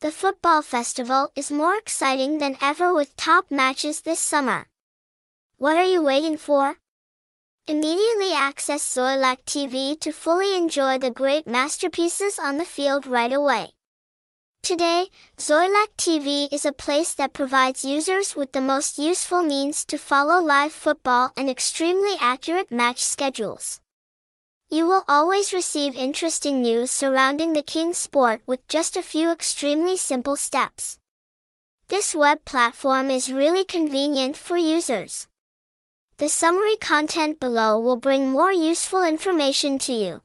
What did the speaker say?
The football festival is more exciting than ever with top matches this summer. What are you waiting for? Immediately access Xoilac TV to fully enjoy the great masterpieces on the field right away. Today, Xoilac TV is a place that provides users with the most useful means to follow live football and extremely accurate match schedules. You will always receive interesting news surrounding the king sport with just a few extremely simple steps. This web platform is really convenient for users. The summary content below will bring more useful information to you.